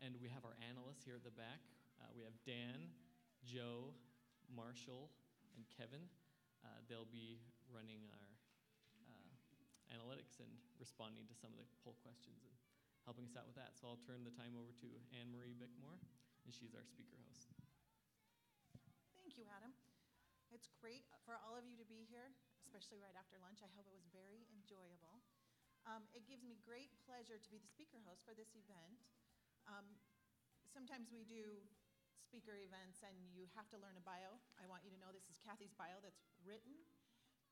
And we have our analysts here at the back. Uh, we have Dan, Joe, Marshall, and Kevin. Uh, they'll be running our uh, analytics and responding to some of the poll questions and helping us out with that. So I'll turn the time over to Anne Marie Bickmore, and she's our speaker host. Thank you, Adam. It's great for all of you to be here, especially right after lunch. I hope it was very enjoyable. Um, it gives me great pleasure to be the speaker host for this event. Um, sometimes we do speaker events and you have to learn a bio. I want you to know this is Kathy's bio that's written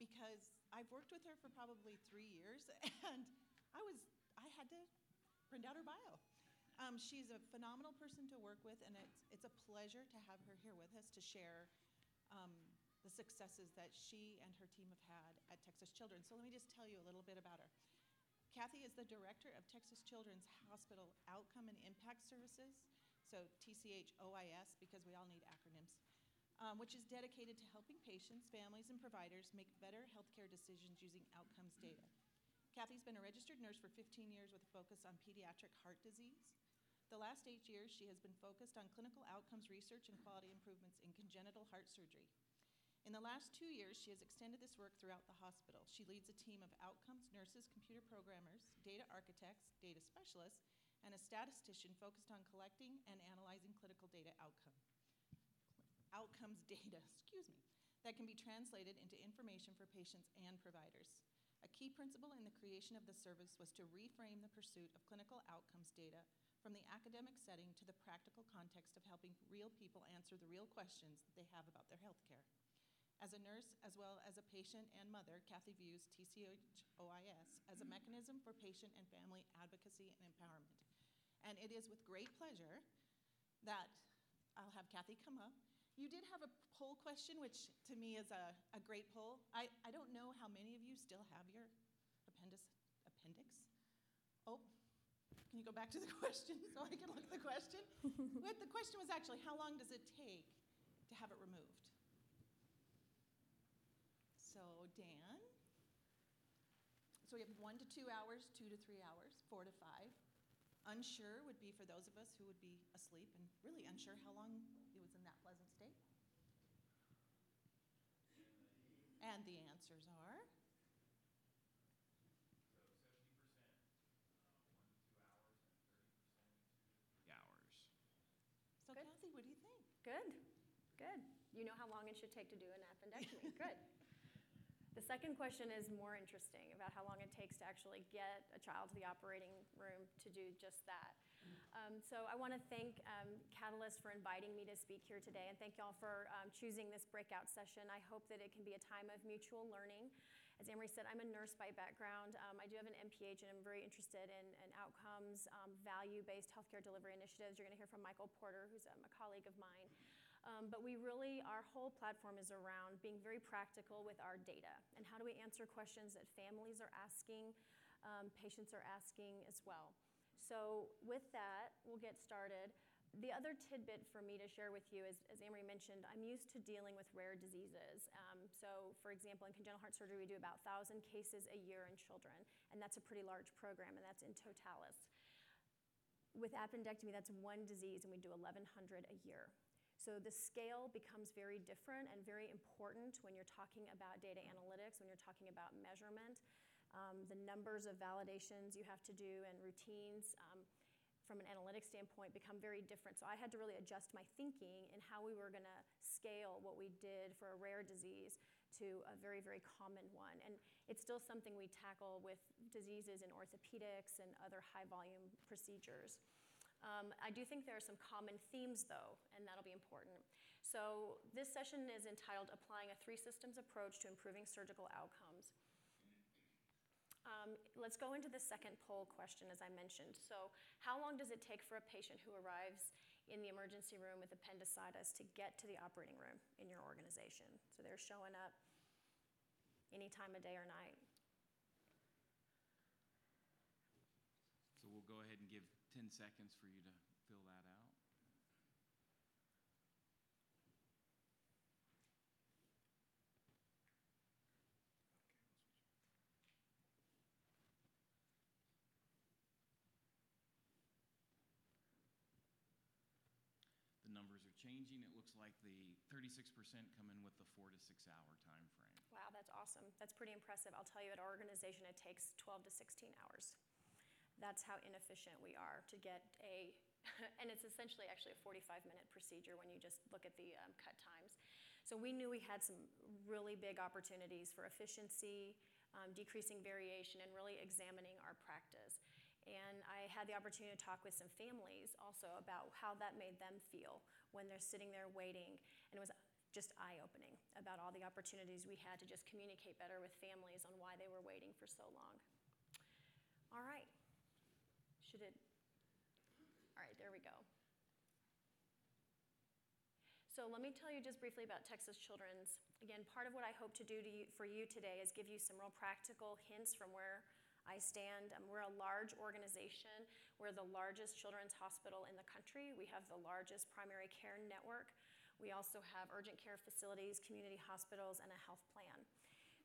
because I've worked with her for probably three years and I was I had to print out her bio. Um, she's a phenomenal person to work with, and it's, it's a pleasure to have her here with us to share um, the successes that she and her team have had at Texas Children's. So let me just tell you a little bit about her. Kathy is the director of Texas Children's Hospital Outcome and Impact Services, so TCH OIS, because we all need acronyms, um, which is dedicated to helping patients, families, and providers make better healthcare decisions using outcomes data. Kathy's been a registered nurse for 15 years with a focus on pediatric heart disease. The last eight years, she has been focused on clinical outcomes research and quality improvements in congenital heart surgery. In the last two years, she has extended this work throughout the hospital. She leads a team of outcomes nurses, computer programmers, data architects, data specialists, and a statistician focused on collecting and analyzing clinical data outcome. Outcomes data, excuse me, that can be translated into information for patients and providers. A key principle in the creation of the service was to reframe the pursuit of clinical outcomes data from the academic setting to the practical context of helping real people answer the real questions that they have about their health care. As a nurse, as well as a patient and mother, Kathy views TCHOIS as a mechanism for patient and family advocacy and empowerment. And it is with great pleasure that I'll have Kathy come up. You did have a poll question, which to me is a, a great poll. I, I don't know how many of you still have your appendix. appendix. Oh, can you go back to the question so I can look at the question? the question was actually how long does it take to have it removed? So, Dan. So we have one to two hours, two to three hours, four to five. Unsure would be for those of us who would be asleep and really unsure how long it was in that pleasant state. And the answers are? So 70%, uh, one to two hours, and 30% three hours. So, Good. Kathy, what do you think? Good, good. You know how long it should take to do an appendectomy. good. The second question is more interesting about how long it takes to actually get a child to the operating room to do just that. Um, so I want to thank um, Catalyst for inviting me to speak here today, and thank y'all for um, choosing this breakout session. I hope that it can be a time of mutual learning. As Anne Marie said, I'm a nurse by background. Um, I do have an MPH, and I'm very interested in, in outcomes, um, value-based healthcare delivery initiatives. You're going to hear from Michael Porter, who's um, a colleague of mine. Um, but we really, our whole platform is around being very practical with our data and how do we answer questions that families are asking, um, patients are asking as well. So, with that, we'll get started. The other tidbit for me to share with you is, as Anne Marie mentioned, I'm used to dealing with rare diseases. Um, so, for example, in congenital heart surgery, we do about 1,000 cases a year in children, and that's a pretty large program, and that's in totalis. With appendectomy, that's one disease, and we do 1,100 a year. So the scale becomes very different and very important when you're talking about data analytics, when you're talking about measurement. Um, the numbers of validations you have to do and routines um, from an analytics standpoint become very different. So I had to really adjust my thinking in how we were going to scale what we did for a rare disease to a very, very common one. And it's still something we tackle with diseases in orthopedics and other high volume procedures. Um, I do think there are some common themes, though, and that'll be important. So, this session is entitled Applying a Three Systems Approach to Improving Surgical Outcomes. Um, let's go into the second poll question, as I mentioned. So, how long does it take for a patient who arrives in the emergency room with appendicitis to get to the operating room in your organization? So, they're showing up any time of day or night. So we'll go ahead and give 10 seconds for you to fill that out. The numbers are changing. It looks like the thirty-six percent come in with the four to six hour time frame. Wow, that's awesome. That's pretty impressive. I'll tell you, at our organization, it takes 12 to 16 hours. That's how inefficient we are to get a, and it's essentially actually a 45 minute procedure when you just look at the um, cut times. So we knew we had some really big opportunities for efficiency, um, decreasing variation, and really examining our practice. And I had the opportunity to talk with some families also about how that made them feel when they're sitting there waiting. And it was just eye opening about all the opportunities we had to just communicate better with families on why they were waiting for so long. All right. Should it? All right, there we go. So let me tell you just briefly about Texas Children's. Again, part of what I hope to do to you, for you today is give you some real practical hints from where I stand. Um, we're a large organization. We're the largest children's hospital in the country. We have the largest primary care network. We also have urgent care facilities, community hospitals, and a health plan.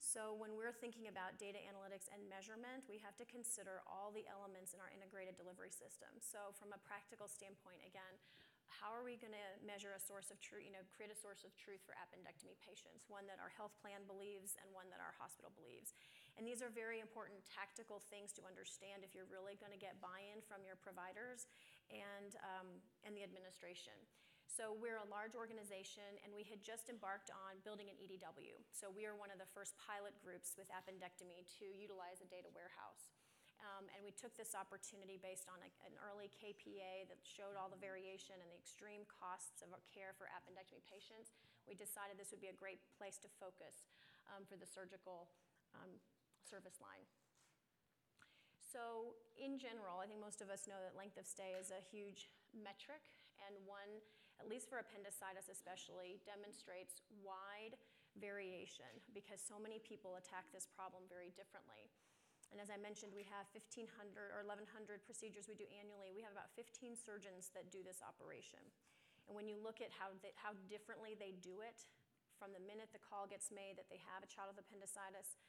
So when we're thinking about data analytics and measurement, we have to consider all the elements in our integrated delivery system. So from a practical standpoint, again, how are we going to measure a source of truth, you know, create a source of truth for appendectomy patients, one that our health plan believes and one that our hospital believes. And these are very important tactical things to understand if you're really going to get buy-in from your providers and, um, and the administration. So we're a large organization, and we had just embarked on building an EDW. So we are one of the first pilot groups with appendectomy to utilize a data warehouse. Um, and we took this opportunity based on a, an early KPA that showed all the variation and the extreme costs of our care for appendectomy patients. We decided this would be a great place to focus um, for the surgical um, service line. So, in general, I think most of us know that length of stay is a huge metric, and one, at least for appendicitis especially, demonstrates wide variation because so many people attack this problem very differently. And as I mentioned, we have 1,500 or 1,100 procedures we do annually. We have about 15 surgeons that do this operation. And when you look at how, they, how differently they do it, from the minute the call gets made that they have a child with appendicitis,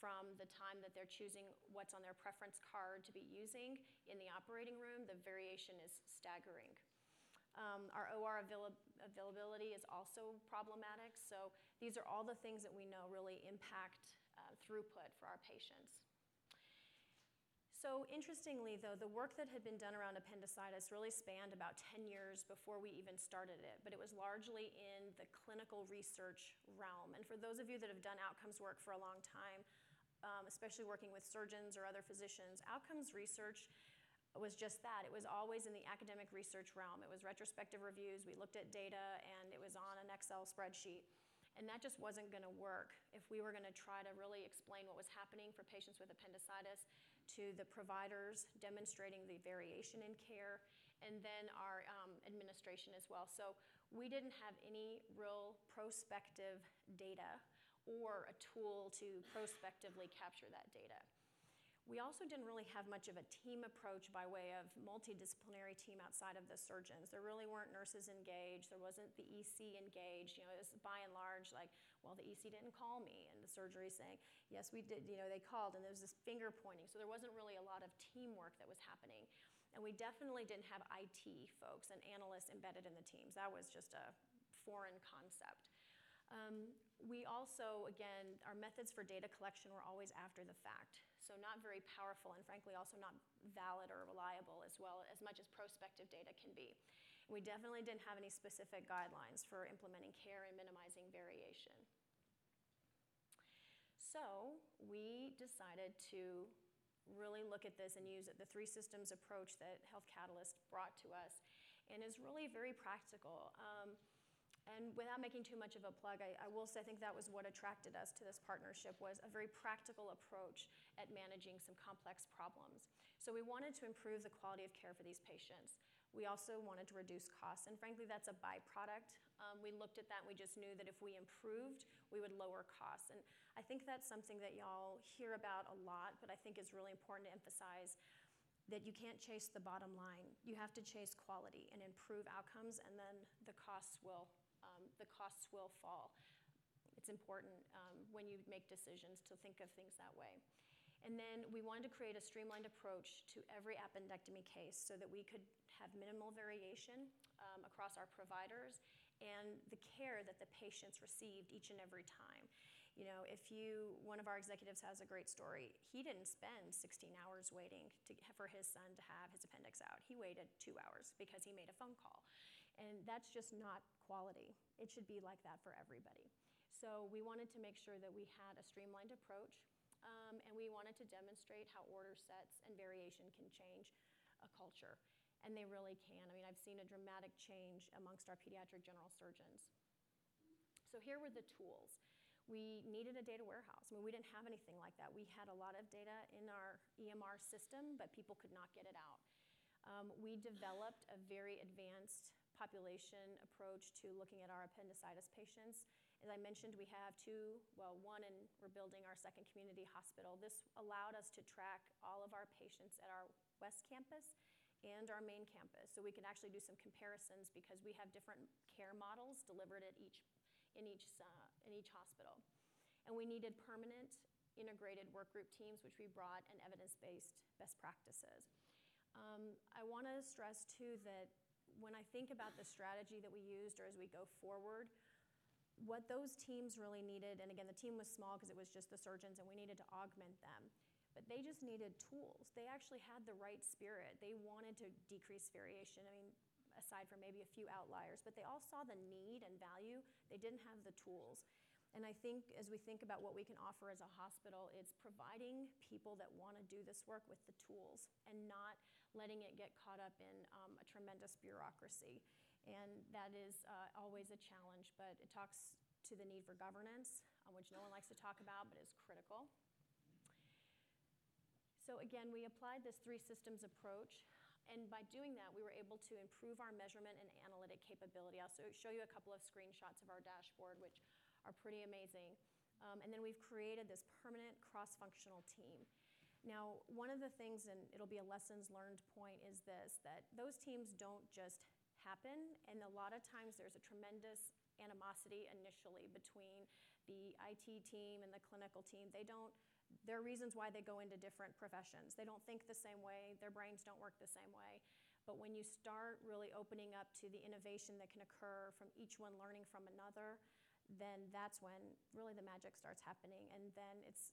from the time that they're choosing what's on their preference card to be using in the operating room, the variation is staggering. Um, our OR avail- availability is also problematic. So these are all the things that we know really impact uh, throughput for our patients. So interestingly, though, the work that had been done around appendicitis really spanned about 10 years before we even started it, but it was largely in the clinical research realm. And for those of you that have done outcomes work for a long time, um, especially working with surgeons or other physicians, outcomes research was just that. It was always in the academic research realm. It was retrospective reviews, we looked at data, and it was on an Excel spreadsheet. And that just wasn't going to work if we were going to try to really explain what was happening for patients with appendicitis to the providers, demonstrating the variation in care, and then our um, administration as well. So we didn't have any real prospective data or a tool to prospectively capture that data. We also didn't really have much of a team approach by way of multidisciplinary team outside of the surgeons. There really weren't nurses engaged. There wasn't the EC engaged. You know, it was by and large like, well, the EC didn't call me, and the surgery saying, yes, we did. You know, they called, and there was this finger pointing. So there wasn't really a lot of teamwork that was happening. And we definitely didn't have IT folks and analysts embedded in the teams. That was just a foreign concept. Um, we also, again, our methods for data collection were always after the fact. So not very powerful and frankly also not valid or reliable as well as much as prospective data can be. We definitely didn't have any specific guidelines for implementing care and minimizing variation. So we decided to really look at this and use the three systems approach that Health Catalyst brought to us and is really very practical. Um, and without making too much of a plug, I, I, will say I think that was what attracted us to this partnership was a very practical approach at managing some complex problems. So we wanted to improve the quality of care for these patients. We also wanted to reduce costs, and frankly, that's a byproduct. Um, we looked at that and we just knew that if we improved, we would lower costs. And I think that's something that y'all hear about a lot, but I think it's really important to emphasize that you can't chase the bottom line. You have to chase quality and improve outcomes, and then the costs will the costs will fall. It's important um, when you make decisions to think of things that way. And then we wanted to create a streamlined approach to every appendectomy case so that we could have minimal variation um, across our providers and the care that the patients received each and every time. You know, if you, one of our executives has a great story. He didn't spend 16 hours waiting to, for his son to have his appendix out. He waited two hours because he made a phone call. And that's just not quality. It should be like that for everybody. So we wanted to make sure that we had a streamlined approach, um, and we wanted to demonstrate how order sets and variation can change a culture. And they really can. I mean, I've seen a dramatic change amongst our pediatric general surgeons. So here were the tools. We needed a data warehouse. I mean, we didn't have anything like that. We had a lot of data in our EMR system, but people could not get it out. Um, we developed a very advanced population approach to looking at our appendicitis patients. As I mentioned, we have two, well, one, and we're building our second community hospital. This allowed us to track all of our patients at our West Campus and our main campus. So we can actually do some comparisons because we have different care models delivered at each, in, each, uh, in each hospital. And we needed permanent integrated work group teams, which we brought, and evidence-based best practices. Um, I want to stress too that when I think about the strategy that we used or as we go forward, what those teams really needed, and again, the team was small because it was just the surgeons and we needed to augment them, but they just needed tools. They actually had the right spirit. They wanted to decrease variation. I mean, aside from maybe a few outliers, but they all saw the need and value. They didn't have the tools. And I think as we think about what we can offer as a hospital, it's providing people that want to do this work with the tools and not letting it get caught up in um, a tremendous bureaucracy. And that is uh, always a challenge, but it talks to the need for governance, um, which no one likes to talk about, but is critical. So again, we applied this three systems approach. And by doing that, we were able to improve our measurement and analytic capability. I'll show you a couple of screenshots of our dashboard, which are pretty amazing. Um, and then we've created this permanent cross-functional team. Now, one of the things, and it'll be a lessons learned point, is this, that those teams don't just happen, and a lot of times there's a tremendous animosity initially between the IT team and the clinical team. They don't, there are reasons why they go into different professions. They don't think the same way, their brains don't work the same way. But when you start really opening up to the innovation that can occur from each one learning from another, then that's when really the magic starts happening. And then it's,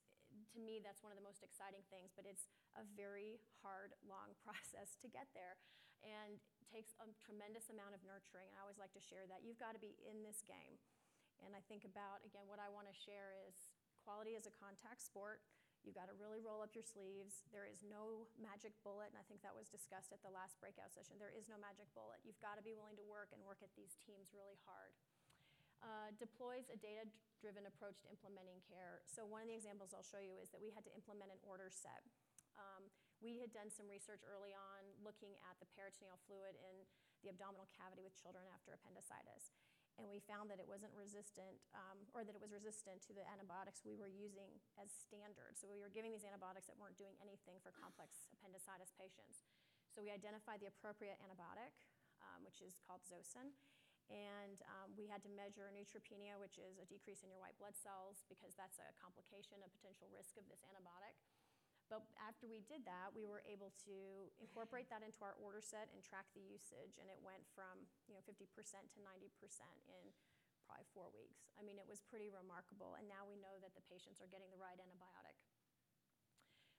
to me, that's one of the most exciting things, but it's a very hard, long process to get there and takes a tremendous amount of nurturing. And I always like to share that. You've got to be in this game. And I think about, again, what I want to share is quality is a contact sport. You've got to really roll up your sleeves. There is no magic bullet, and I think that was discussed at the last breakout session. There is no magic bullet. You've got to be willing to work and work at these teams really hard uh, deploys a data-driven approach to implementing care. So one of the examples I'll show you is that we had to implement an order set. Um, we had done some research early on looking at the peritoneal fluid in the abdominal cavity with children after appendicitis. And we found that it wasn't resistant, um, or that it was resistant to the antibiotics we were using as standard. So we were giving these antibiotics that weren't doing anything for complex appendicitis patients. So we identified the appropriate antibiotic, um, which is called Zosyn, and um, we had to measure neutropenia, which is a decrease in your white blood cells, because that's a complication, a potential risk of this antibiotic. But after we did that, we were able to incorporate that into our order set and track the usage, and it went from you know 50% to 90% in probably four weeks. I mean, it was pretty remarkable, and now we know that the patients are getting the right antibiotic.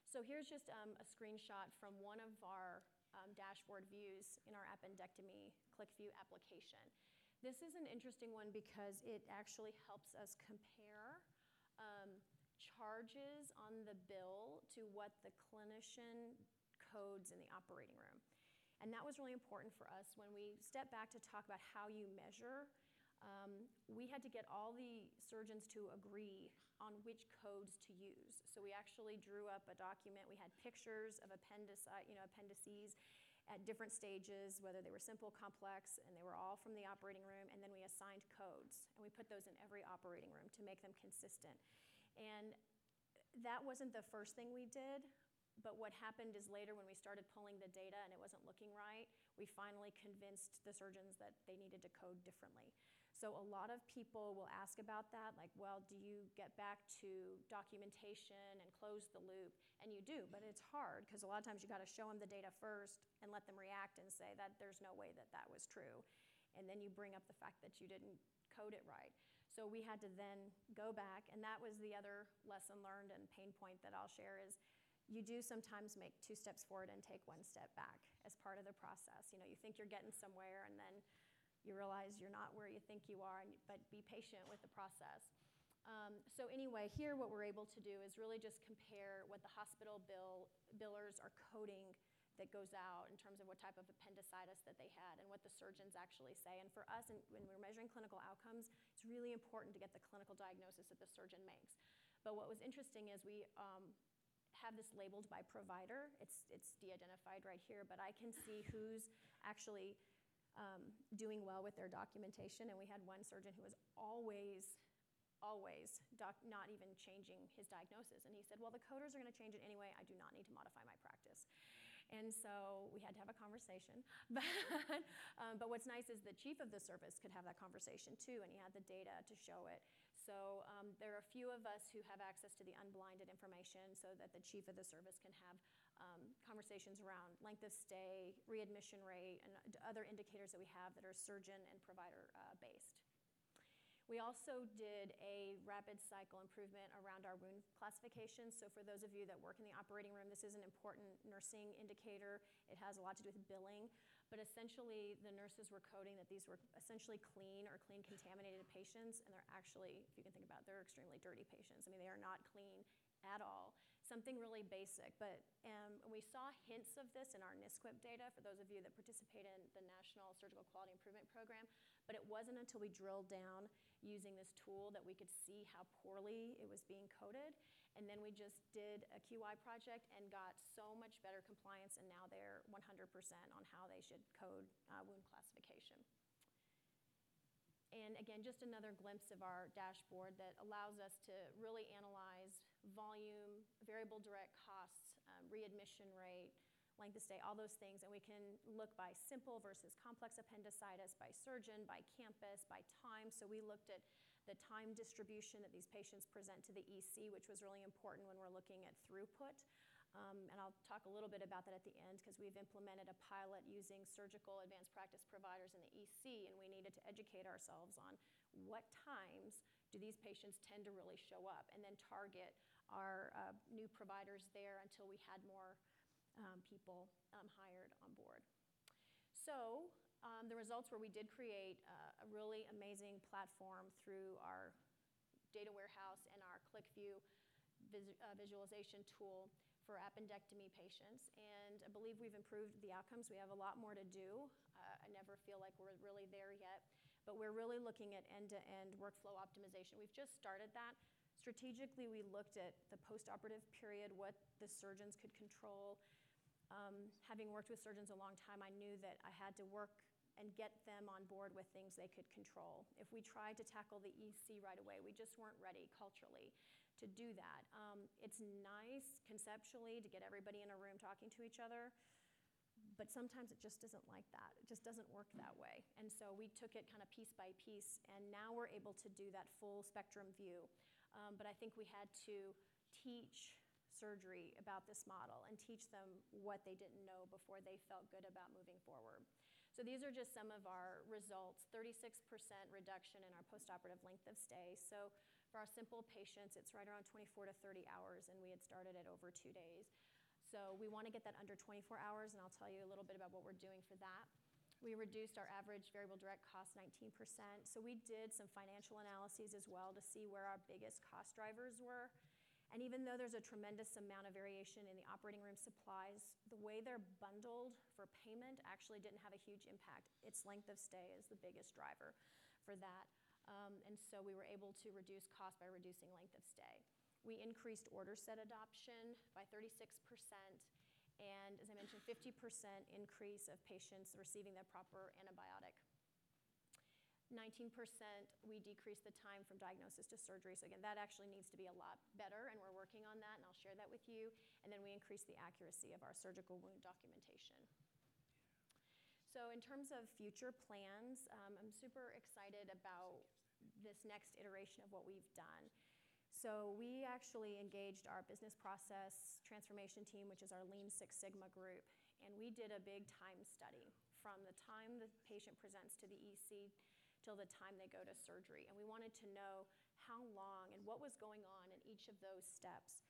So here's just um, a screenshot from one of our um, dashboard views in our appendectomy QlikView application. This is an interesting one because it actually helps us compare um, charges on the bill to what the clinician codes in the operating room. And that was really important for us when we stepped back to talk about how you measure. Um, we had to get all the surgeons to agree on which codes to use. So we actually drew up a document. We had pictures of appendici, you know, appendices at different stages, whether they were simple, complex, and they were all from the operating room. And then we assigned codes, and we put those in every operating room to make them consistent. And that wasn't the first thing we did, but what happened is later when we started pulling the data and it wasn't looking right, we finally convinced the surgeons that they needed to code differently. So a lot of people will ask about that, like, well, do you get back to documentation and close the loop? And you do, but it's hard because a lot of times you got to show them the data first and let them react and say that there's no way that that was true. And then you bring up the fact that you didn't code it right. So we had to then go back, and that was the other lesson learned and pain point that I'll share is you do sometimes make two steps forward and take one step back as part of the process. You know, you think you're getting somewhere, and then you realize you're not where you think you are, but be patient with the process. Um, so anyway, here what we're able to do is really just compare what the hospital bill billers are coding that goes out in terms of what type of appendicitis that they had and what the surgeons actually say. And for us, when we're measuring clinical outcomes, it's really important to get the clinical diagnosis that the surgeon makes. But what was interesting is we um, have this labeled by provider. It's, it's de-identified right here, but I can see who's actually um, doing well with their documentation. And we had one surgeon who was always, always not even changing his diagnosis. And he said, Well, the coders are going to change it anyway. I do not need to modify my practice. And so we had to have a conversation. But, um, but what's nice is the chief of the service could have that conversation too, and he had the data to show it. So um, there are a few of us who have access to the unblinded information so that the chief of the service can have um, conversations around length of stay, readmission rate, and other indicators that we have that are surgeon and provider uh, based. We also did a rapid cycle improvement around our wound classification. So, for those of you that work in the operating room, this is an important nursing indicator. It has a lot to do with billing. But essentially, the nurses were coding that these were essentially clean or clean contaminated patients, and they're actually, if you can think about it, they're extremely dirty patients. I mean, they are not clean at all. Something really basic. But um, we saw hints of this in our NSQIP data for those of you that participate in the National Surgical Quality Improvement Program. But it wasn't until we drilled down using this tool that we could see how poorly it was being coded. And then we just did a QI project and got so much better compliance, and now they're 100% on how they should code uh, wound classification. And again, just another glimpse of our dashboard that allows us to really analyze volume, variable direct costs, um, readmission rate, length of stay, all those things. And we can look by simple versus complex appendicitis, by surgeon, by campus, by time. So we looked at the time distribution that these patients present to the EC, which was really important when we're looking at throughput. Um, and I'll talk a little bit about that at the end because we've implemented a pilot using surgical advanced practice providers in the EC, and we needed to educate ourselves on what times do these patients tend to really show up, and then target our uh, new providers there until we had more um, people um, hired on board. So um, the results were we did create uh, a really amazing platform through our data warehouse and our QlikView vis- uh, visualization tool for appendectomy patients. And I believe we've improved the outcomes. We have a lot more to do. Uh, I never feel like we're really there yet. But we're really looking at end to end workflow optimization. We've just started that. Strategically, we looked at the postoperative period, what the surgeons could control. Um, having worked with surgeons a long time, I knew that I had to work and get them on board with things they could control. If we tried to tackle the EC right away, we just weren't ready culturally to do that. Um, it's nice conceptually to get everybody in a room talking to each other, but sometimes it just isn't like that. It just doesn't work that way. And so we took it kind of piece by piece, and now we're able to do that full spectrum view. Um, but I think we had to teach surgery about this model and teach them what they didn't know before they felt good about moving forward. So these are just some of our results 36% reduction in our postoperative length of stay. So for our simple patients, it's right around 24 to 30 hours, and we had started at over two days. So we want to get that under 24 hours, and I'll tell you a little bit about what we're doing for that. We reduced our average variable direct cost 19%. So we did some financial analyses as well to see where our biggest cost drivers were. And even though there's a tremendous amount of variation in the operating room supplies, the way they're bundled for payment actually didn't have a huge impact. Its length of stay is the biggest driver for that. Um, and so we were able to reduce cost by reducing length of stay. We increased order set adoption by 36%, and as I mentioned, 50% increase of patients receiving their proper antibiotic. 19% we decreased the time from diagnosis to surgery. So, again, that actually needs to be a lot better, and we're working on that, and I'll share that with you. And then we increased the accuracy of our surgical wound documentation. So in terms of future plans, um, I'm super excited about this next iteration of what we've done. So we actually engaged our business process transformation team, which is our Lean Six Sigma group, and we did a big time study from the time the patient presents to the EC till the time they go to surgery. And we wanted to know how long and what was going on in each of those steps.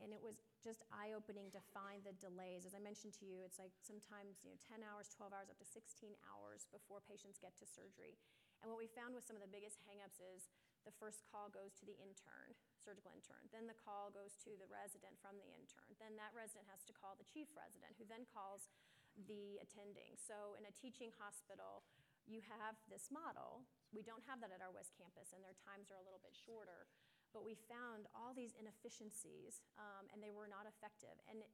And it was just eye-opening to find the delays. As I mentioned to you, it's like sometimes, you know, 10 hours, 12 hours, up to 16 hours before patients get to surgery. And what we found with some of the biggest hangups is the first call goes to the intern, surgical intern. Then the call goes to the resident from the intern. Then that resident has to call the chief resident, who then calls the attending. So in a teaching hospital, you have this model. We don't have that at our West Campus, and their times are a little bit shorter. But we found all these inefficiencies, um, and they were not effective. And,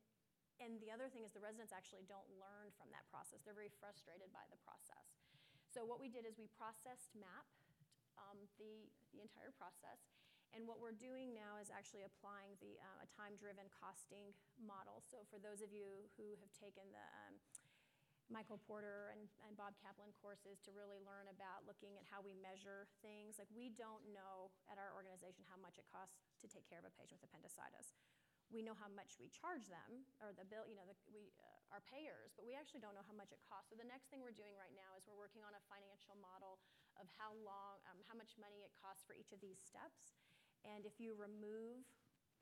and the other thing is the residents actually don't learn from that process. They're very frustrated by the process. So what we did is we processed mapped um, the, the entire process. And what we're doing now is actually applying the, uh, a time-driven costing model. So for those of you who have taken the um, Michael Porter and, and Bob Kaplan courses to really learn about looking at how we measure things. Like we don't know at our organization how much it costs to take care of a patient with appendicitis. We know how much we charge them, or the bill, you know, the, we uh, are payers, but we actually don't know how much it costs. So the next thing we're doing right now is we're working on a financial model of how long, um, how much money it costs for each of these steps. And if you remove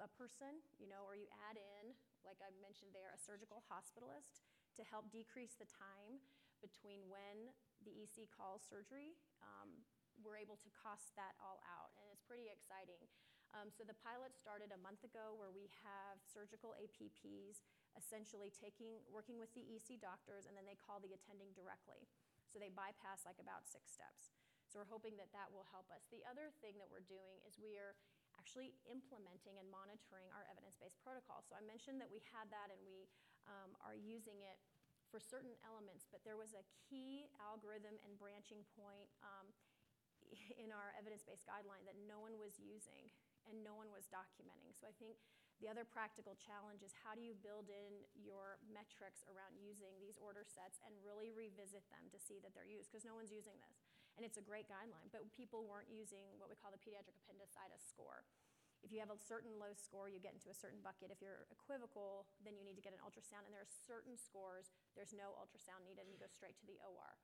a person, you know, or you add in, like I mentioned there, a surgical hospitalist, to help decrease the time between when the EC calls surgery. Um, we're able to cost that all out, and it's pretty exciting. Um, so the pilot started a month ago where we have surgical APPs essentially taking, working with the EC doctors, and then they call the attending directly. So they bypass like about six steps. So we're hoping that that will help us. The other thing that we're doing is we are actually implementing and monitoring our evidence-based protocol. So I mentioned that we had that and we um, are using it for certain elements, but there was a key algorithm and branching point um, in our evidence-based guideline that no one was using and no one was documenting. So I think the other practical challenge is how do you build in your metrics around using these order sets and really revisit them to see that they're used because no one's using this. And it's a great guideline, but people weren't using what we call the pediatric appendicitis score. If you have a certain low score, you get into a certain bucket. If you're equivocal, then you need to get an ultrasound. And there are certain scores, there's no ultrasound needed, and you go straight to the OR.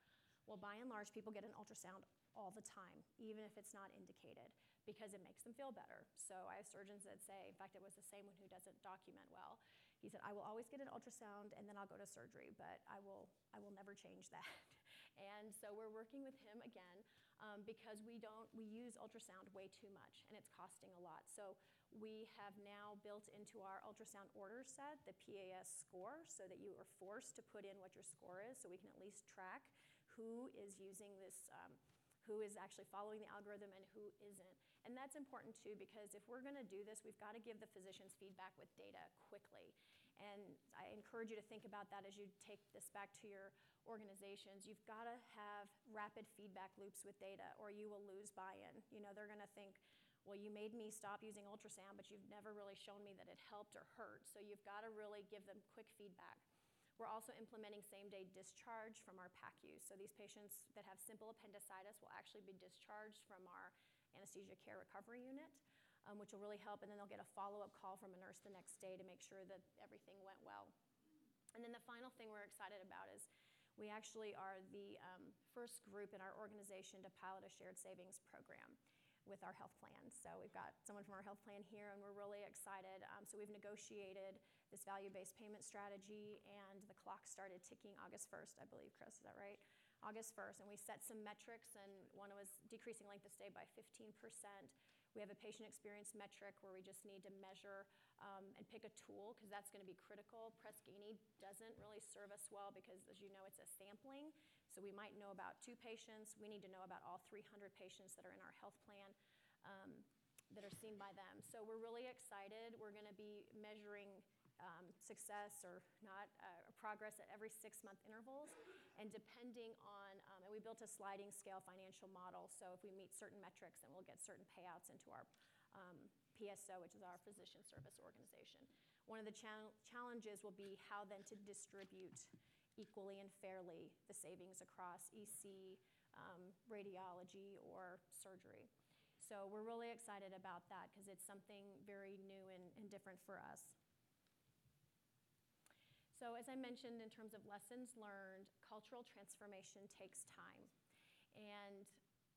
Well, by and large, people get an ultrasound all the time, even if it's not indicated, because it makes them feel better. So I have surgeons that say, in fact, it was the same one who doesn't document well. He said, I will always get an ultrasound and then I'll go to surgery, but I will, I will never change that. and so we're working with him again um, because we don't we use ultrasound way too much and it's costing a lot. So we have now built into our ultrasound order set the PAS score so that you are forced to put in what your score is so we can at least track who is using this. Um, who is actually following the algorithm and who isn't. And that's important too because if we're going to do this, we've got to give the physicians feedback with data quickly. And I encourage you to think about that as you take this back to your organizations. You've got to have rapid feedback loops with data or you will lose buy-in. You know, they're going to think, well, you made me stop using ultrasound, but you've never really shown me that it helped or hurt. So you've got to really give them quick feedback. We're also implementing same-day discharge from our PACU. So these patients that have simple appendicitis will actually be discharged from our anesthesia care recovery unit um, which will really help. And then they'll get a follow-up call from a nurse the next day to make sure that everything went well. And then the final thing we're excited about is we actually are the um, first group in our organization to pilot a shared savings program with our health plan. So we've got someone from our health plan here, and we're really excited. Um, so we've negotiated this value-based payment strategy, and the clock started ticking August 1st, I believe, Chris, is that right? August 1st, and we set some metrics, and one was decreasing length of stay by 15%. We have a patient experience metric where we just need to measure um, and pick a tool because that's going to be critical. Press Ganey doesn't really serve us well because, as you know, it's a sampling. So we might know about two patients. We need to know about all 300 patients that are in our health plan um, that are seen by them. So we're really excited. We're going to be measuring um, success or not uh, progress at every six month intervals. And depending on, um, and we built a sliding scale financial model. So if we meet certain metrics, then we'll get certain payouts into our um, PSO, which is our physician service organization. One of the cha- challenges will be how then to distribute equally and fairly the savings across EC, um, radiology, or surgery. So we're really excited about that because it's something very new and, and different for us. So as I mentioned, in terms of lessons learned, cultural transformation takes time. And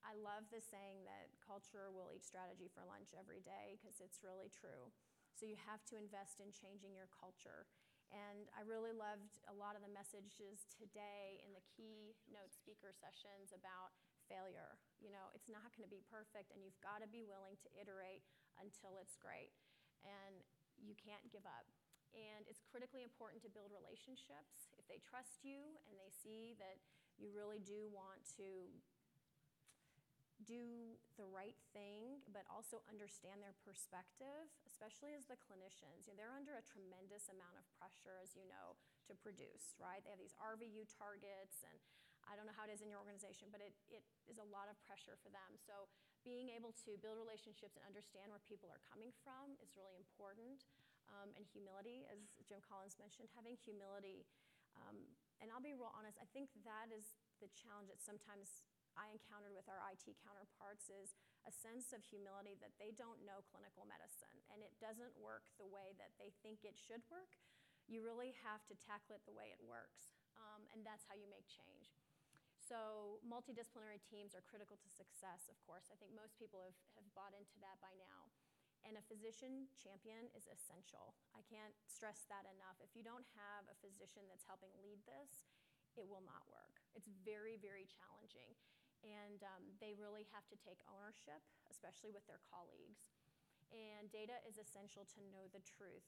I love the saying that culture will eat strategy for lunch every day because it's really true. So you have to invest in changing your culture. And I really loved a lot of the messages today in the keynote speaker sessions about failure. You know, it's not going to be perfect, and you've got to be willing to iterate until it's great. And you can't give up. And it's critically important to build relationships. If they trust you and they see that you really do want to do the right thing, but also understand their perspective, especially as the clinicians. You know, they're under a tremendous amount of pressure, as you know, to produce, right? They have these RVU targets, and I don't know how it is in your organization, but it, it is a lot of pressure for them. So being able to build relationships and understand where people are coming from is really important. Um, and humility, as Jim Collins mentioned, having humility. Um, and I'll be real honest, I think that is the challenge that sometimes I encountered with our IT counterparts is a sense of humility that they don't know clinical medicine and it doesn't work the way that they think it should work. You really have to tackle it the way it works, um, and that's how you make change. So, multidisciplinary teams are critical to success, of course. I think most people have, have bought into that by now. And a physician champion is essential. I can't stress that enough. If you don't have a physician that's helping lead this, it will not work. It's very, very challenging. And um, they really have to take ownership, especially with their colleagues. And data is essential to know the truth.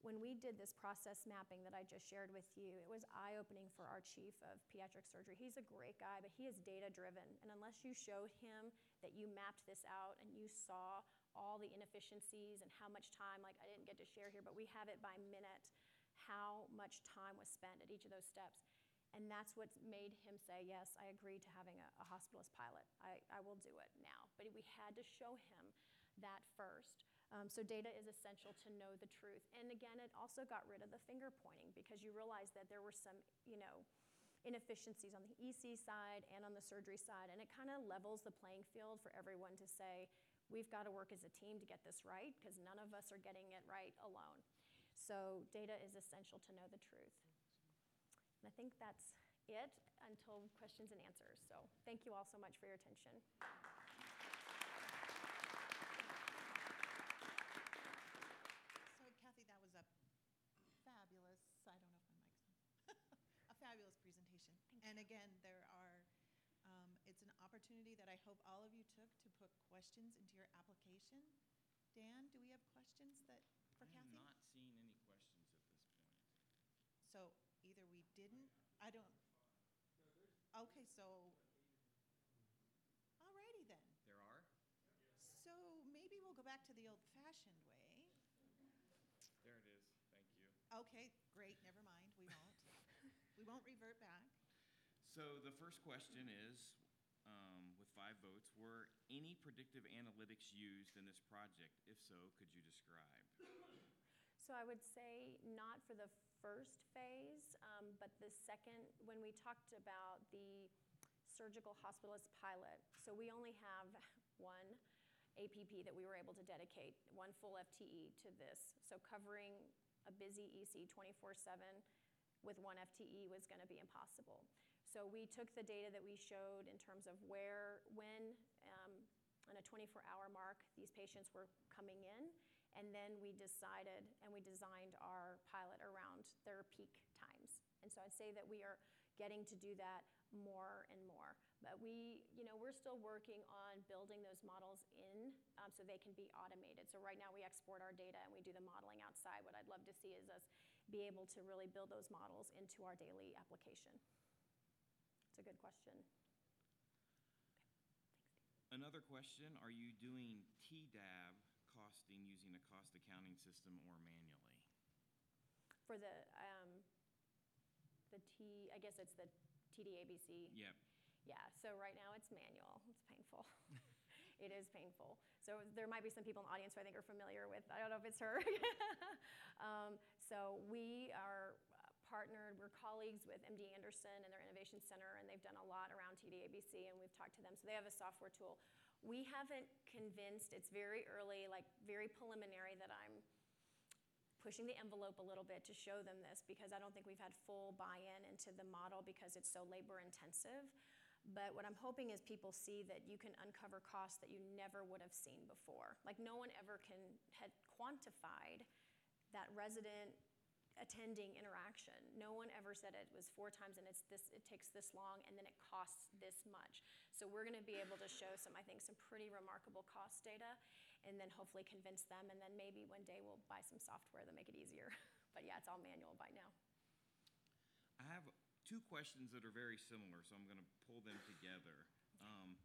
When we did this process mapping that I just shared with you, it was eye opening for our chief of pediatric surgery. He's a great guy, but he is data driven. And unless you showed him that you mapped this out and you saw all the inefficiencies and how much time, like I didn't get to share here, but we have it by minute, how much time was spent at each of those steps. And that's what made him say, yes, I agree to having a, a hospitalist pilot. I, I will do it now. But we had to show him that first. Um, so data is essential to know the truth. And again, it also got rid of the finger pointing because you realized that there were some, you know, inefficiencies on the EC side and on the surgery side. And it kind of levels the playing field for everyone to say, we've got to work as a team to get this right because none of us are getting it right alone. So data is essential to know the truth. And I think that's it until questions and answers. So thank you all so much for your attention. So Kathy, that was a fabulous, I don't know if my mic's on, a fabulous presentation. And again, there are, um, it's an opportunity that I hope all of you took to put questions into your application. Dan, do we have questions that, for I Kathy? I have not seen any questions at this point. So either we didn't, I don't. Okay, so, alrighty then. There are? So maybe we'll go back to the old-fashioned way. There it is. Thank you. Okay, great, never mind, we won't. We won't revert back. So the first question is, um, with five votes, were any predictive analytics used in this project? If so, could you describe? So I would say not for the first phase, um, but the second, when we talked about the surgical hospitalist pilot, so we only have one APP that we were able to dedicate, one full FTE to this. So covering a busy EC 24/7 with one FTE was going to be impossible. So we took the data that we showed in terms of where, when, um, on a 24-hour mark, these patients were coming in, and then we decided and we designed our pilot around their peak times. And so I'd say that we are getting to do that more and more. But we, you know, we're still working on building those models in um, so they can be automated. So right now we export our data and we do the modeling outside. What I'd love to see is us be able to really build those models into our daily application. It's a good question. Another question, are you doing TDAB costing using a cost accounting system or manually? For the, um, the T, I guess it's the TDABC. Yep. Yeah, so right now it's manual. It's painful. it is painful. So there might be some people in the audience who I think are familiar with. I don't know if it's her. um, so we are uh, partnered, we're colleagues with MD Anderson and their Innovation Center, and they've done a lot around TDABC, and we've talked to them. So they have a software tool. We haven't convinced, it's very early, like very preliminary, that I'm pushing the envelope a little bit to show them this because I don't think we've had full buy-in into the model because it's so labor intensive. But what I'm hoping is people see that you can uncover costs that you never would have seen before. Like no one ever can had quantified that resident attending interaction. No one ever said it was four times and it's this it takes this long and then it costs this much. So we're going to be able to show some I think some pretty remarkable cost data and then hopefully convince them and then maybe one day we'll buy some software that make it easier. but yeah, it's all manual by now. I have two questions that are very similar, so I'm going to pull them together. Um,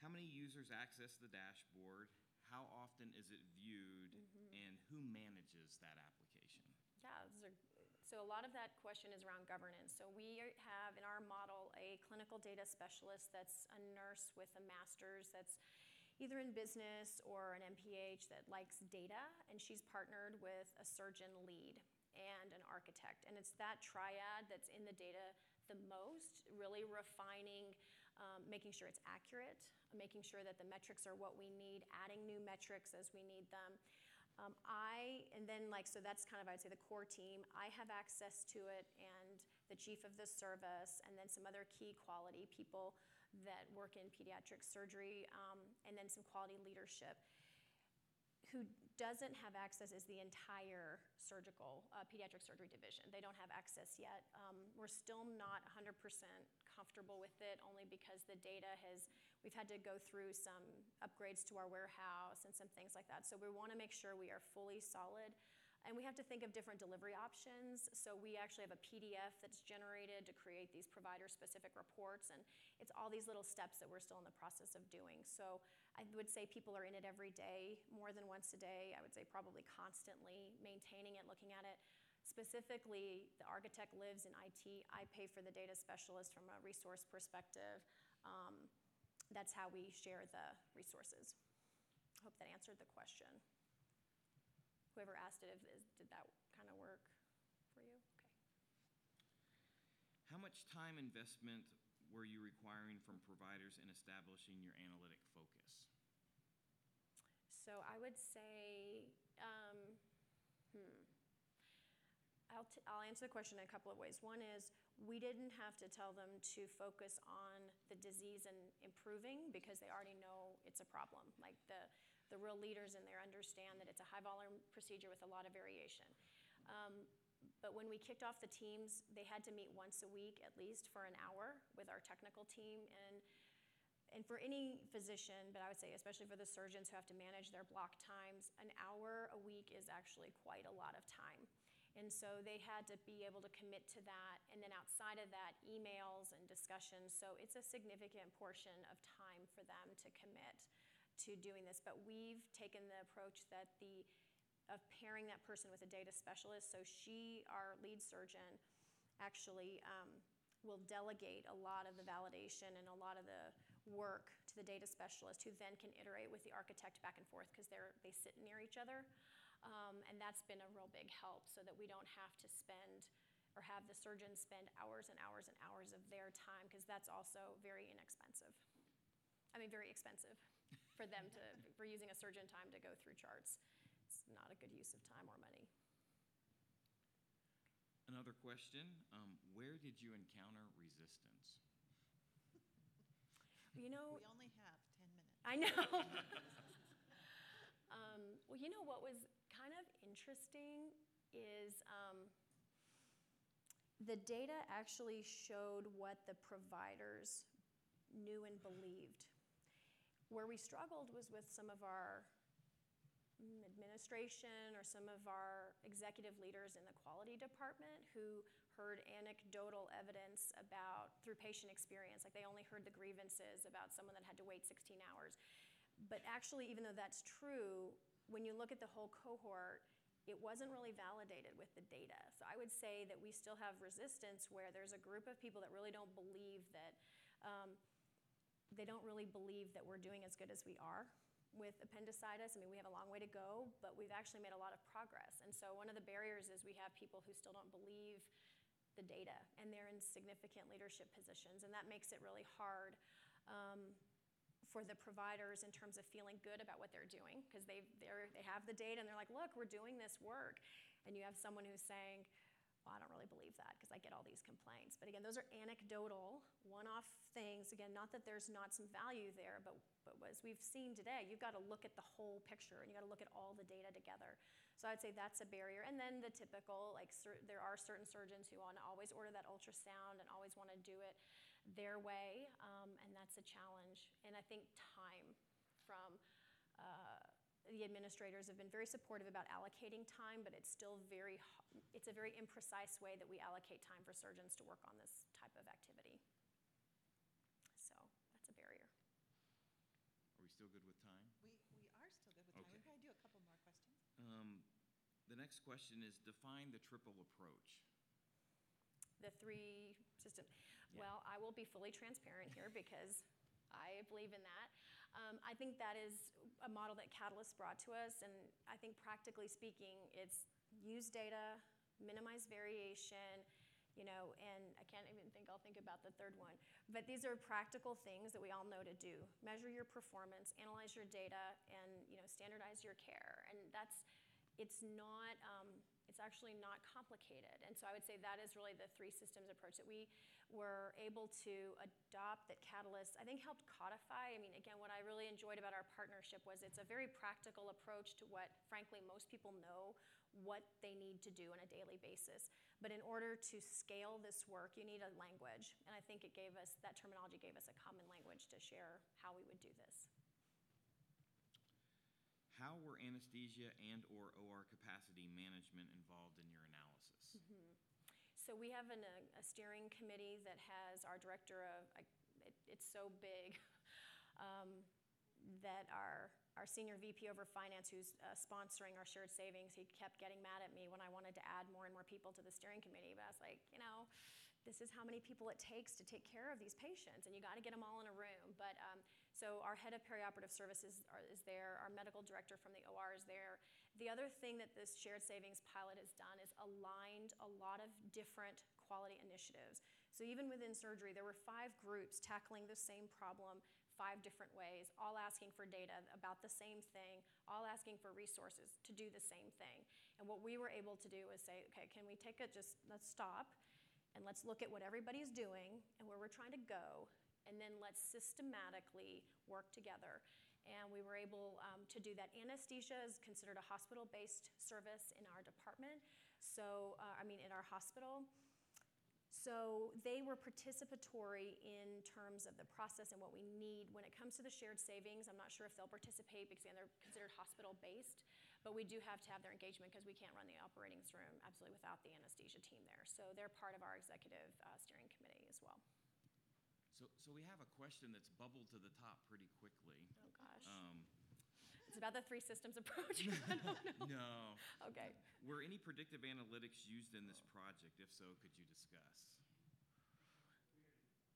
how many users access the dashboard? How often is it viewed? And who manages that application? So a lot of that question is around governance. So we have in our model a clinical data specialist that's a nurse with a master's that's either in business or an MPH that likes data, and she's partnered with a surgeon lead and an architect. And it's that triad that's in the data the most, really refining, um, making sure it's accurate, making sure that the metrics are what we need, adding new metrics as we need them. Um, I, and then like, so that's kind of, I'd say, the core team. I have access to it, and the chief of the service, and then some other key quality people that work in pediatric surgery, um, and then some quality leadership. Who doesn't have access is the entire surgical, uh, pediatric surgery division. They don't have access yet. Um, we're still not 100% comfortable with it, only because the data has, we've had to go through some upgrades to our warehouse and some things like that. So we want to make sure we are fully solid. And we have to think of different delivery options. So we actually have a PDF that's generated to create these provider-specific reports, and it's all these little steps that we're still in the process of doing. So I would say people are in it every day, more than once a day. I would say probably constantly maintaining it, looking at it. Specifically, the architect lives in IT. I pay for the data specialist from a resource perspective. Um, that's how we share the resources. Hope that answered the question. Whoever asked it, is, did that kind of work for you? Okay. How much time investment were you requiring from providers in establishing your analytic focus? So I would say, um, hmm. I'll, t- I'll answer the question in a couple of ways. One is we didn't have to tell them to focus on the disease and improving because they already know it's a problem. Like the, the real leaders in there understand that it's a high volume procedure with a lot of variation. Um, but when we kicked off the teams, they had to meet once a week at least for an hour with our technical team. And, and for any physician, but I would say especially for the surgeons who have to manage their block times, an hour a week is actually quite a lot of time. And so they had to be able to commit to that. And then outside of that, emails and discussions. So it's a significant portion of time for them to commit to doing this. But we've taken the approach that the of pairing that person with a data specialist. So she, our lead surgeon, actually um, will delegate a lot of the validation and a lot of the work to the data specialist, who then can iterate with the architect back and forth because they're they sit near each other, um, and that's been a real big help, so that we don't have to spend or have the surgeon spend hours and hours and hours of their time because that's also very inexpensive. I mean, very expensive for them to for using a surgeon time to go through charts it's not a good use of time or money. Another question um, Where did you encounter resistance? You know, We only have 10 minutes. I know. um, well, you know what was kind of interesting is um, the data actually showed what the providers knew and believed. Where we struggled was with some of our administration or some of our executive leaders in the quality department who heard anecdotal evidence about through patient experience like they only heard the grievances about someone that had to wait 16 hours but actually even though that's true when you look at the whole cohort it wasn't really validated with the data so i would say that we still have resistance where there's a group of people that really don't believe that um, they don't really believe that we're doing as good as we are with appendicitis. I mean, we have a long way to go, but we've actually made a lot of progress. And so one of the barriers is we have people who still don't believe the data, and they're in significant leadership positions, and that makes it really hard um, for the providers in terms of feeling good about what they're doing because they they have the data and they're like, look, we're doing this work, and you have someone who's saying, well, I don't really believe that because I get all these complaints. But again, those are anecdotal, one-off things. Again, not that there's not some value there, but but as we've seen today, you've got to look at the whole picture and you've got to look at all the data together. So I'd say that's a barrier. And then the typical, like there are certain surgeons who want to always order that ultrasound and always want to do it their way, um, and that's a challenge. And I think time from uh, the administrators have been very supportive about allocating time, but it's still very, it's a very imprecise way that we allocate time for surgeons to work on this type of activity. So that's a barrier. Are we still good with time? We, we are still good with time. We Okay. probably do a couple more questions. Um, the next question is define the triple approach. the three system. Well, I will be fully transparent here because I believe in that. Um, I think that is a model that Catalyst brought to us, and I think practically speaking, it's use data, minimize variation, you know, and I can't even think, I'll think about the third one. But these are practical things that we all know to do. Measure your performance, analyze your data, and, you know, standardize your care. And that's, it's not, um, it's actually not complicated. And so I would say that is really the three systems approach that we were able to adopt that Catalyst, I think, helped codify. I mean, again, what I really enjoyed about our partnership was it's a very practical approach to what, frankly, most people know what they need to do on a daily basis. But in order to scale this work, you need a language. And I think it gave us, that terminology gave us a common language to share how we would do this. How were anesthesia and/or OR capacity management involved in your analysis? So we have an, a, a steering committee that has our director of, I- it, it's so big, um, that our, our senior VP over finance, who's uh, sponsoring our shared savings, he kept getting mad at me when I wanted to add more and more people to the steering committee. But I was like, you know, this is how many people it takes to take care of these patients, and you got to get them all in a room. But um, so our head of perioperative services are, is there, our medical director from the OR is there. The other thing that this shared savings pilot has done is aligned a lot of different quality initiatives. So even within surgery, there were five groups tackling the same problem five different ways, all asking for data about the same thing, all asking for resources to do the same thing. And what we were able to do was say, okay, can we take it, just let's stop and let's look at what everybody's doing and where we're trying to go, and then let's systematically work together. And we were able um, to do that. Anesthesia is considered a hospital based service in our department. So, uh, I mean, in our hospital. So they were participatory in terms of the process and what we need. When it comes to the shared savings, I'm not sure if they'll participate because they're considered hospital-based, but we do have to have their engagement because we can't run the operating room absolutely without the anesthesia team there. So they're part of our executive uh, steering committee as well. So, so we have a question that's bubbled to the top pretty quickly. Oh gosh, Um, it's about the three systems approach. no. okay. Were any predictive analytics used in this project? If so, could you discuss?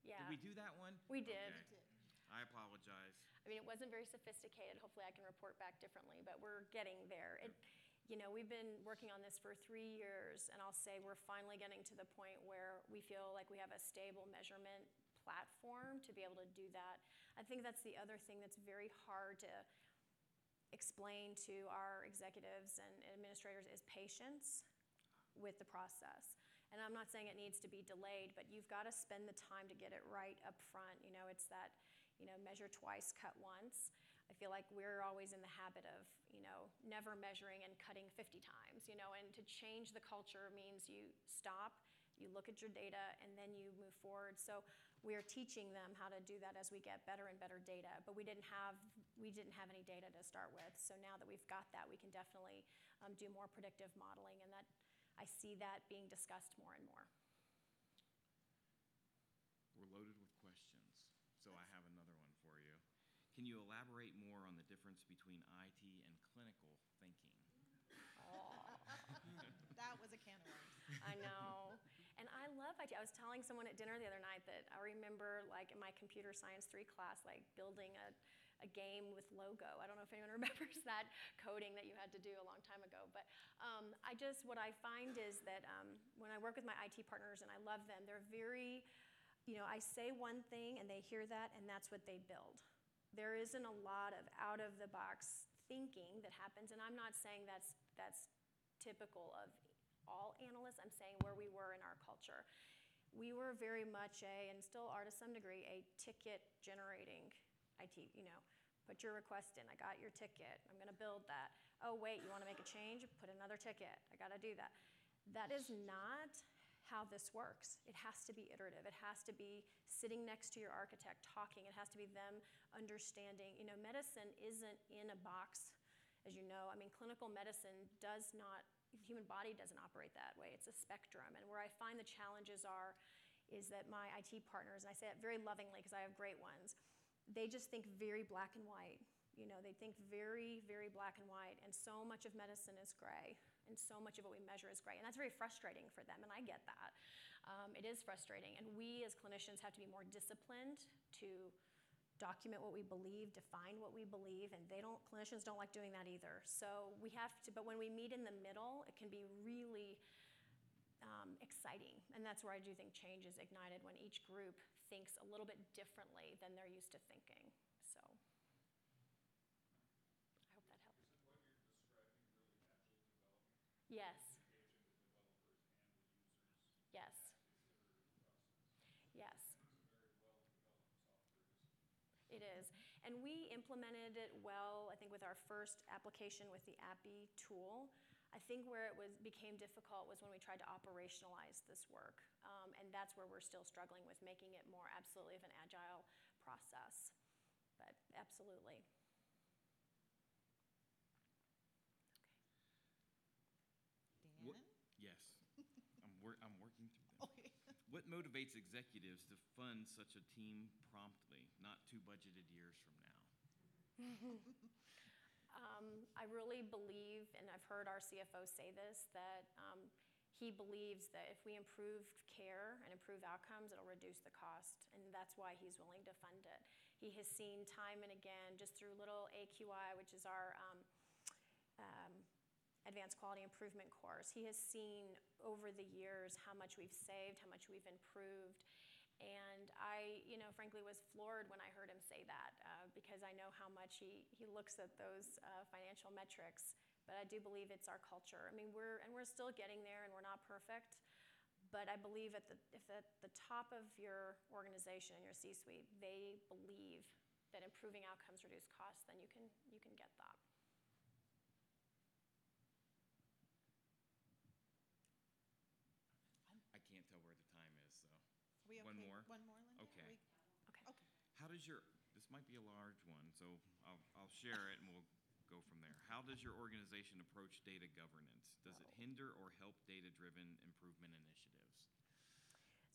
Yeah, Did we do that one? we did. Okay. I apologize. I mean, it wasn't very sophisticated. Hopefully, I can report back differently, but we're getting there. It, you know, we've been working on this for three years, and I'll say we're finally getting to the point where we feel like we have a stable measurement platform to be able to do that. I think that's the other thing that's very hard to explain to our executives and administrators is patience with the process. And I'm not saying it needs to be delayed, but you've got to spend the time to get it right up front. You know, it's that, you know, measure twice, cut once. I feel like we're always in the habit of, you know, never measuring and cutting 50 times, you know, and to change the culture means you stop, you look at your data, and then you move forward. So we are teaching them how to do that as we get better and better data. But we didn't have we didn't have any data to start with. So now that we've got that, we can definitely um, do more predictive modeling, and that I see that being discussed more and more. We're loaded with questions, so I have another one for you. Can you elaborate more on the difference between IT and clinical thinking? That was a can of worms. I know. I was telling someone at dinner the other night that I remember, like, in my computer science three class, like, building a, a game with logo. I don't know if anyone remembers that coding that you had to do a long time ago. But um, I just, what I find is that um, when I work with my IT partners and I love them, they're very, you know, I say one thing and they hear that and that's what they build. There isn't a lot of out of the box thinking that happens, and I'm not saying that's that's typical of all analysts. I'm saying where we were in our culture. We were very much a, and still are to some degree, a ticket generating IT. You know, put your request in. I got your ticket. I'm going to build that. Oh, wait, you want to make a change? Put another ticket. I got to do that. That is not how this works. It has to be iterative. It has to be sitting next to your architect, talking. It has to be them understanding. You know, medicine isn't in a box, as you know. I mean, clinical medicine does not, human body doesn't operate that way. It's a spectrum. And where I find the challenges are is that my IT partners, and I say that very lovingly because I have great ones, they just think very black and white. You know, they think very, very black and white, and so much of medicine is gray, and so much of what we measure is gray. And that's very frustrating for them, and I get that. Um, it is frustrating. And we as clinicians have to be more disciplined to document what we believe, define what we believe, and they don't, clinicians don't like doing that either. So we have to, but when we meet in the middle, it can be really um, exciting. And that's where I do think change is ignited when each group thinks a little bit differently than they're used to thinking. So I hope that helps. Yes. Yes. Yes. It is. And we implemented it well, I think, with our first application with the API tool. I think where it was became difficult was when we tried to operationalize this work. Um, and that's where we're still struggling with making it more absolutely of an agile process. But absolutely. What- Dan? Yes, I'm, wor- I'm working through them. Okay. What motivates executives to fund such a team promptly, not two budgeted years from now? Um, I really believe, and I've heard our CFO say this, that um, he believes that if we improve care and improve outcomes, it'll reduce the cost, and that's why he's willing to fund it. He has seen time and again, just through little AQI, which is our um, um, advanced quality improvement course, he has seen over the years how much we've saved, how much we've improved. And I, you know, frankly was floored when I heard him say that uh, because I know how much he, he looks at those uh, financial metrics. But I do believe it's our culture. I mean, we're, and we're still getting there and we're not perfect. But I believe at the, if at the top of your organization and your C-suite, they believe that improving outcomes reduce costs, then you can, you can get that. I can't tell where the time is, so. We One okay? more? Linda? Okay. we- Okay. Okay. How does your, this might be a large one, so I'll, I'll share it and we'll go from there. How does your organization approach data governance? Does it hinder or help data-driven improvement initiatives?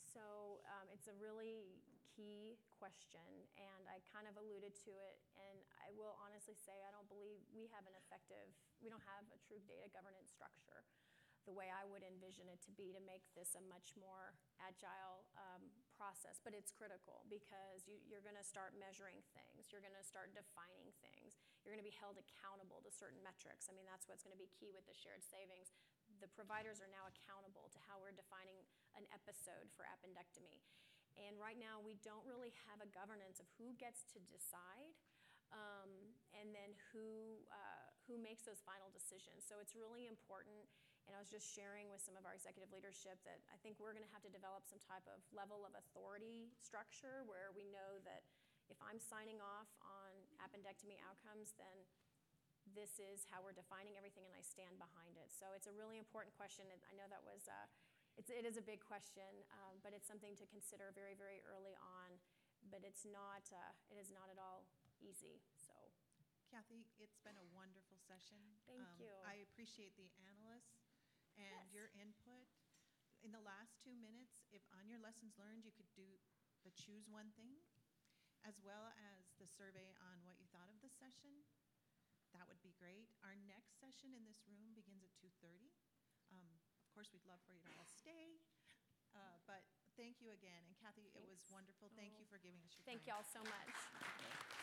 So um, it's a really key question, and I kind of alluded to it. And I will honestly say, I don't believe we have an effective, we don't have a true data governance structure the way I would envision it to be to make this a much more agile um, process. But it's critical because you, you're going to start measuring things, you're going to start defining things, you're going to be held accountable to certain metrics. I mean, that's what's going to be key with the shared savings. The providers are now accountable to how we're defining an episode for appendectomy. And right now, we don't really have a governance of who gets to decide um, and then who, uh, who makes those final decisions. So it's really important. And I was just sharing with some of our executive leadership that I think we're going to have to develop some type of level of authority structure where we know that if I'm signing off on appendectomy outcomes, then this is how we're defining everything and I stand behind it. So it's a really important question. I know that was, uh, it's, it is a big question, um, but it's something to consider very, very early on. But it's not, uh, it is not at all easy, so. Kathy, it's been a wonderful session. Thank Um, you. I appreciate the analysts and Yes. your input. In the last two minutes, if on your lessons learned, you could do the choose one thing, as well as the survey on what you thought of the session, that would be great. Our next session in this room begins at 2:30. Um, Of course, we'd love for you to all stay, uh, but thank you again. And Kathy, it was Thanks. wonderful. Thank Oh. you for giving us your time. Thank y'all so much.